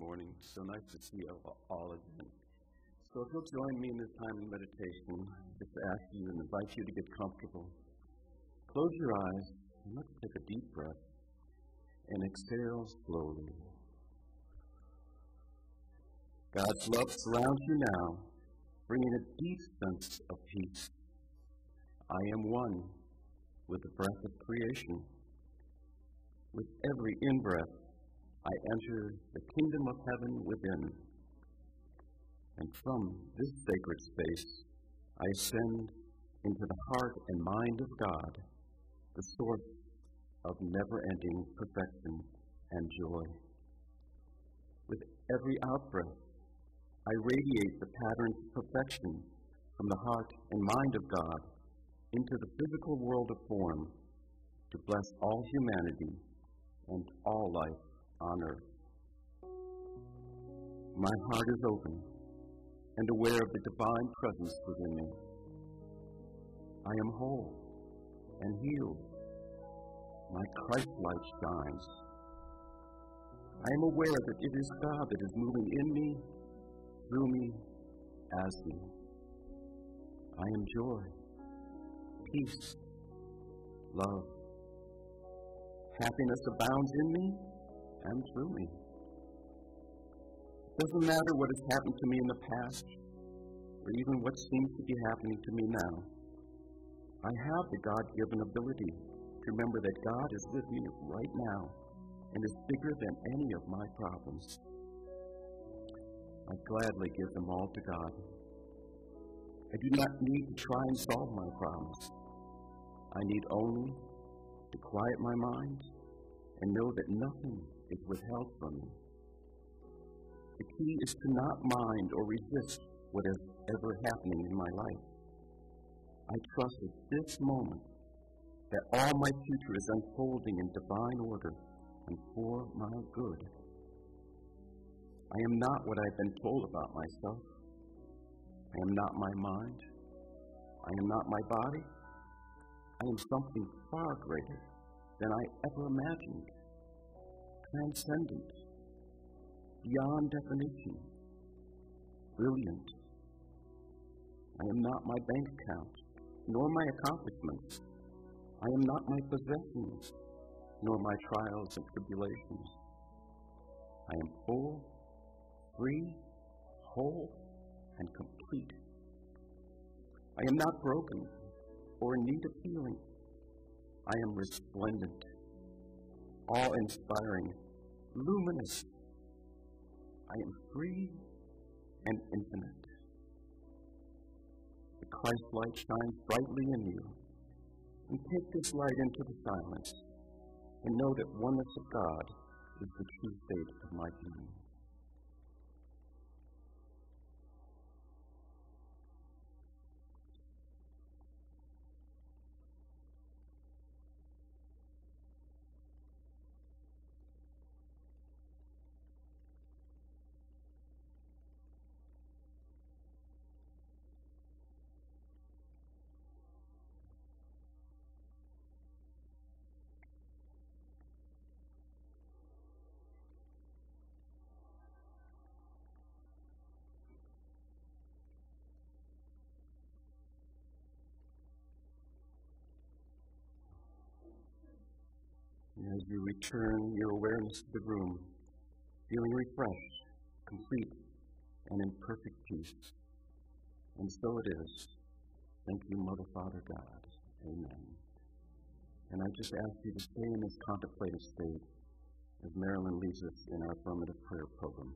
morning. So nice to see you all you. So if you'll join me in this time of meditation, just ask you and invite you to get comfortable. Close your eyes and let's take a deep breath and exhale slowly. God's love surrounds you now, bringing a deep sense of peace. I am one with the breath of creation. With every in breath, I enter the kingdom of heaven within. And from this sacred space, I ascend into the heart and mind of God, the source of never ending perfection and joy. With every outbreath, I radiate the patterns of perfection from the heart and mind of God into the physical world of form to bless all humanity and all life on earth. My heart is open and aware of the divine presence within me. I am whole and healed. My Christ light shines. I am aware that it is God that is moving in me, through me, as me. I am joy, peace, love. Happiness abounds in me and through me. It doesn't matter what has happened to me in the past, or even what seems to be happening to me now. I have the God given ability to remember that God is with me right now and is bigger than any of my problems. I gladly give them all to God. I do not need to try and solve my problems. I need only to quiet my mind and know that nothing is withheld from me. The key is to not mind or resist what is ever happening in my life. I trust at this moment that all my future is unfolding in divine order and for my good. I am not what I've been told about myself. I am not my mind. I am not my body. I am something far greater than I ever imagined transcendent, beyond definition, brilliant. I am not my bank account, nor my accomplishments. I am not my possessions, nor my trials and tribulations. I am full, free, whole, and complete. I am not broken or in need of healing. I am resplendent awe inspiring, luminous. I am free and infinite. The Christ light shines brightly in you. And take this light into the silence and know that oneness of God is the true state of my being. As you return your awareness to the room, feeling refreshed, complete, and in perfect peace. And so it is. Thank you, Mother, Father, God. Amen. And I just ask you to stay in this contemplative state as Marilyn leads us in our affirmative prayer program.